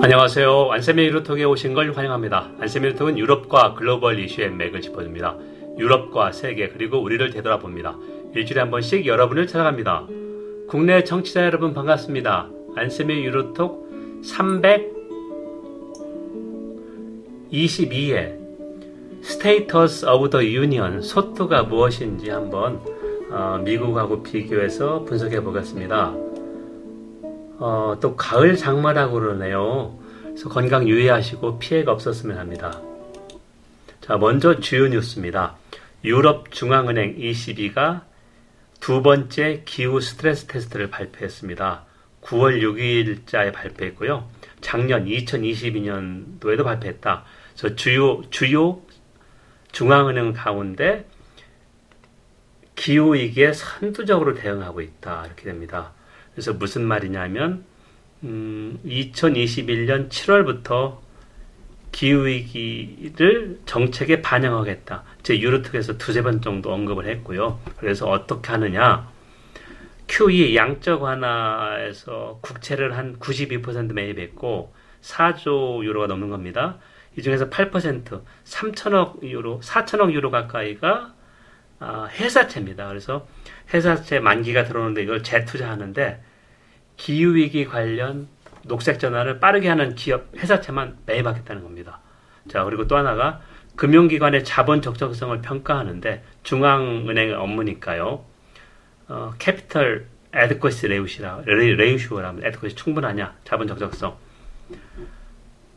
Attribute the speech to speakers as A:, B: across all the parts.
A: 안녕하세요. 안쌤의 유로톡에 오신 걸 환영합니다. 안쌤의 유로톡은 유럽과 글로벌 이슈의 맥을 짚어줍니다. 유럽과 세계 그리고 우리를 되돌아봅니다. 일주일에 한 번씩 여러분을 찾아갑니다. 국내 청취자 여러분 반갑습니다. 안쌤의 유로톡 322회 State of the Union SOTU가 무엇인지 한번 어, 미국하고 비교해서 분석해 보겠습니다. 어, 또 가을 장마라고 그러네요. 그래서 건강 유의하시고 피해가 없었으면 합니다. 자, 먼저 주요 뉴스입니다. 유럽 중앙은행 ECB가 두 번째 기후 스트레스 테스트를 발표했습니다. 9월 6일자에 발표했고요. 작년 2022년도에도 발표했다. 그래서 주요 주요 중앙은행 가운데 기후 위기에 선두적으로 대응하고 있다 이렇게 됩니다. 그래서 무슨 말이냐면 음, 2021년 7월부터 기후위기를 정책에 반영하겠다. 제 유로특에서 두세 번 정도 언급을 했고요. 그래서 어떻게 하느냐. QE 양적 완화에서 국채를 한 92% 매입했고 4조 유로가 넘는 겁니다. 이 중에서 8% 3천억 유로, 4천억 유로 가까이가 아, 회사채입니다. 그래서 회사채 만기가 들어오는데 이걸 재투자하는데 기후위기 관련 녹색 전환을 빠르게 하는 기업 회사채만 매입하겠다는 겁니다. 자 그리고 또 하나가 금융기관의 자본 적정성을 평가하는데 중앙은행의 업무니까요. 어, 캐피털 에드코시 레우시라 레우시오라 에드코시 충분하냐 자본 적정성.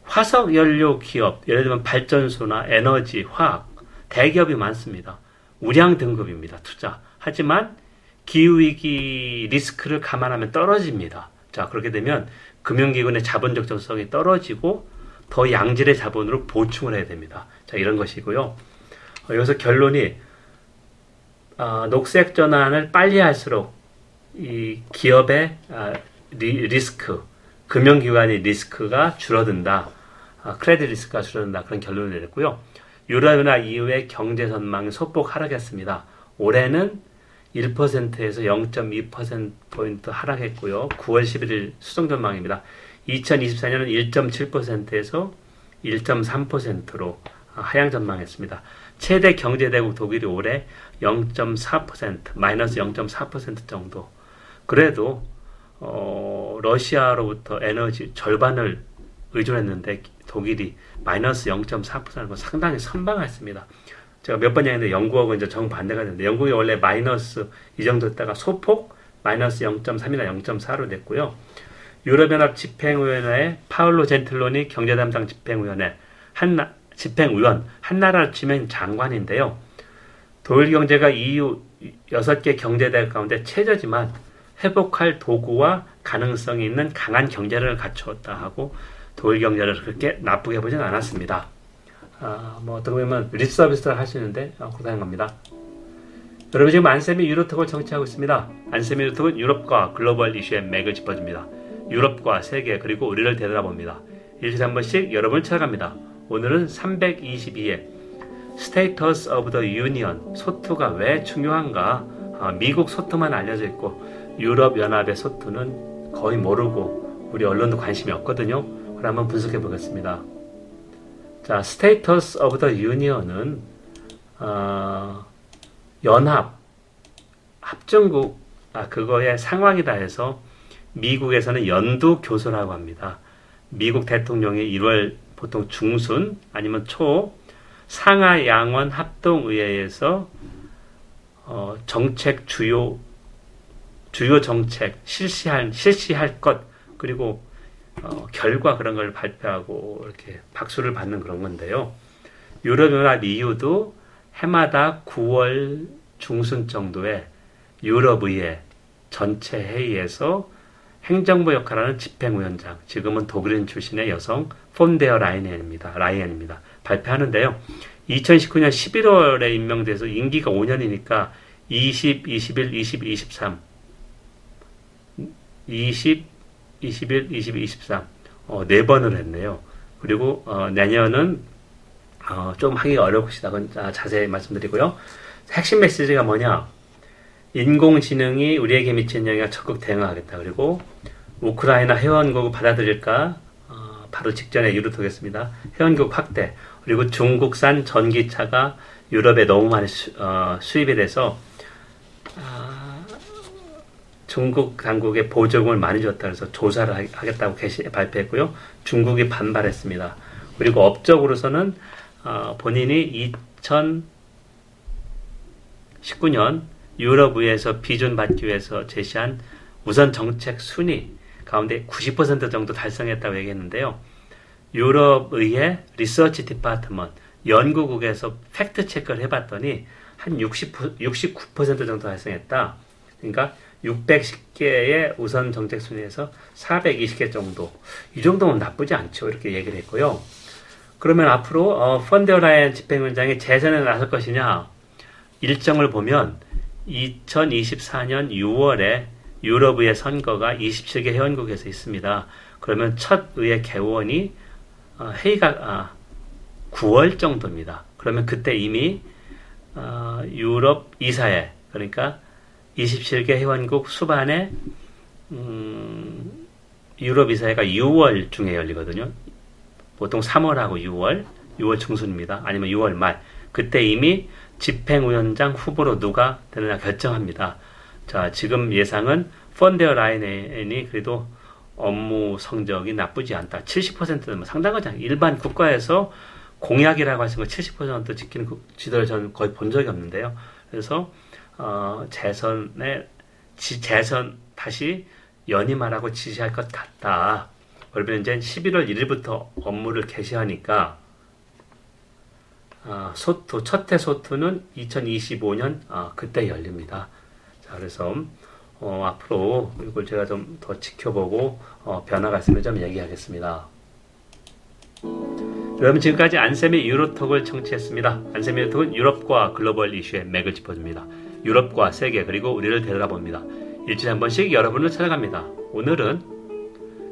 A: 화석 연료 기업 예를 들면 발전소나 에너지, 화학 대기업이 많습니다. 우량 등급입니다. 투자. 하지만 기후위기 리스크를 감안하면 떨어집니다. 자, 그렇게 되면 금융기관의 자본 적정성이 떨어지고 더 양질의 자본으로 보충을 해야 됩니다. 자, 이런 것이고요. 어, 여기서 결론이 어, 녹색 전환을 빨리 할수록 이 기업의 아, 리, 리스크, 금융기관의 리스크가 줄어든다. 아, 크레딧 리스크가 줄어든다. 그런 결론을 내렸고요. 유럽이나 이후의 경제 전망이 소폭 하락했습니다. 올해는 1%에서 0.2%포인트 하락했고요. 9월 11일 수정 전망입니다. 2024년은 1.7%에서 1.3%로 하향 전망했습니다. 최대 경제대국 독일이 올해 0.4% 마이너스 0.4% 정도. 그래도 어, 러시아로부터 에너지 절반을 의존했는데 독일이 마이너스 0.4%는 건 상당히 선방했습니다. 제가 몇번 얘기했는데 영국하고 이제 정반대가 되는데 영국이 원래 마이너스 이 정도였다가 소폭 마이너스 0.3이나 0.4로 됐고요. 유럽연합 집행위원회의 파울로 젠틀론이 경제담당 집행위원회 한 집행위원 한나라 지명 장관인데요. 독일 경제가 EU 6개 경제대국 가운데 최저지만 회복할 도구와 가능성이 있는 강한 경제를 갖추었다 하고 독일 경제를 그렇게 나쁘게 보진 않았습니다. 아, 뭐 어떻게 보면 lip service를 하시는데 어, 고생한 겁니다. 여러분 지금 안쌤의 유로톡을 청취하고 있습니다. 안쌤의 유로톡은 유럽과 글로벌 이슈의 맥을 짚어줍니다. 유럽과 세계 그리고 우리를 되돌아봅니다. 일주일에 한 번씩 여러분을 찾아갑니다. 오늘은 322회 State of the Union SOTU가 왜 중요한가 아, 미국 SOTU만 알려져 있고 유럽 연합의 SOTU는 거의 모르고 우리 언론도 관심이 없거든요. 그럼 한번 분석해 보겠습니다. 자, State of the Union은 어, 연합 합중국 아 그거의 상황이다 해서 미국에서는 연두 교서라고 합니다. 미국 대통령이 1월 보통 중순 아니면 초 상하 양원 합동의회에서 어, 정책 주요 주요 정책 실시할 실시할 것 그리고 어, 결과 그런 걸 발표하고 이렇게 박수를 받는 그런 건데요. 유럽연합 EU도 해마다 9월 중순 정도에 유럽의회 전체 회의에서 행정부 역할하는 집행위원장, 지금은 독일인 출신의 여성 폰데어 라이엔입니다. 라이엔입니다. 발표하는데요. 2019년 11월에 임명돼서 임기가 5년이니까 20, 21, 22, 23, 20, 21, 22, 23, 어, 네 번을 했네요. 그리고 어, 내년은 어, 좀 하기 어려울 것이다. 그건 자세히 말씀드리고요. 핵심 메시지가 뭐냐? 인공지능이 우리에게 미치는 영향에 적극 대응하겠다. 그리고 우크라이나 회원국을 받아들일까 어, 바로 직전에 유로톡했습니다. 회원국 확대 그리고 중국산 전기차가 유럽에 너무 많이 수, 어, 수입이 돼서 아, 중국 당국에 보조금을 많이 줬다 그래서 조사를 하겠다고 발표했고요. 중국이 반발했습니다. 그리고 업적으로서는 어, 본인이 2019년 유럽의회에서 비준 받기 위해서 제시한 우선 정책 순위 가운데 90% 정도 달성했다고 얘기했는데요. 유럽의회 Research Department 연구국에서 fact check를 해봤더니 한 60, 69% 정도 달성했다. 그러니까 610개의 우선 정책 순위에서 420개 정도. 이 정도면 나쁘지 않죠. 이렇게 얘기를 했고요. 그러면 앞으로 어, 펀데어라이언 집행위원장이 재선에 나설 것이냐? 일정을 보면 2024년 6월에 유럽의회 선거가 27개 회원국에서 있습니다. 그러면 첫 의회 개원이 어, 회의가 아, 9월 정도입니다. 그러면 그때 이미 어, 유럽 이사회 그러니까 27개 회원국 수반에 음, 유럽 이사회가 6월 중에 열리거든요. 보통 3월하고 6월, 6월 중순입니다. 아니면 6월 말. 그때 이미 집행위원장 후보로 누가 되느냐 결정합니다. 자, 지금 예상은 펀데어 라인이 그래도 업무 성적이 나쁘지 않다. 70%는 상당하지 않아요. 일반 국가에서 공약이라고 하시는 거70% 지키는 지도를 저는 거의 본 적이 없는데요. 그래서 어, 재선에 지, 재선 다시 연임하라고 지시할 것 같다. 그러면 이제 11월 1일부터 업무를 개시하니까 어, 소투 첫해 소투는 2025년 어, 그때 열립니다. 자, 그래서 어, 앞으로 이걸 제가 좀 더 지켜보고 어, 변화가 있으면 좀 얘기하겠습니다. 여러분 지금까지 안쌤의 유로톡을 청취했습니다. 안쌤의 유로톡은 유럽과 글로벌 이슈의 맥을 짚어줍니다. 유럽과 세계 그리고 우리를 되돌아봅니다. 일주일에 한 번씩 여러분을 찾아갑니다. 오늘은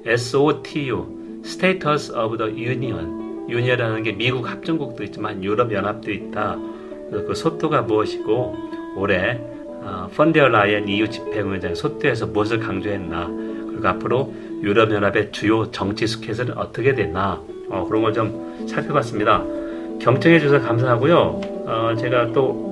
A: SOTU State of the Union union이라는 게 미국 합중국도 있지만 유럽 연합도 있다. 그 SOTU가 무엇이고 올해 어, 폰데어라이엔 EU 집행위원장 SOTU에서 무엇을 강조했나 그리고 앞으로 유럽 연합의 주요 정치 스케줄은 어떻게 됐나 어, 그런 걸 좀 살펴봤습니다. 경청해 주셔서 감사하고요. 어, 제가 또 어,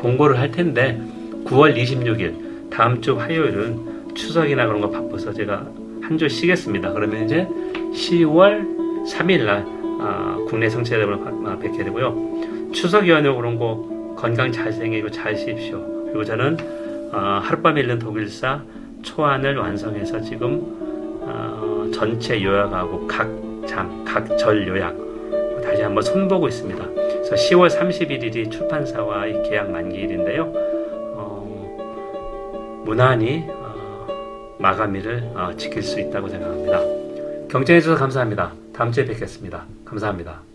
A: 공고를 할 텐데 9월 26일 다음 주 화요일은 추석이나 그런 거 바빠서 제가 한 주 쉬겠습니다. 그러면 이제 10월 3일 날 아, 국내 성취자 여러분을 아, 뵙게 되고요. 추석 연휴 그런 거 건강 잘 생기고 잘 쉬십시오. 그리고 저는 어, 하룻밤 읽는 독일사 초안을 완성해서 지금 어, 전체 요약하고 각 장, 각 절 요약 다시 한번 손보고 있습니다. 그래서 10월 31일이 출판사와의 계약 만기일인데요. 어, 무난히 어, 마감일을 어, 지킬 수 있다고 생각합니다. 경청해 주셔서 감사합니다. 다음 주에 뵙겠습니다. 감사합니다.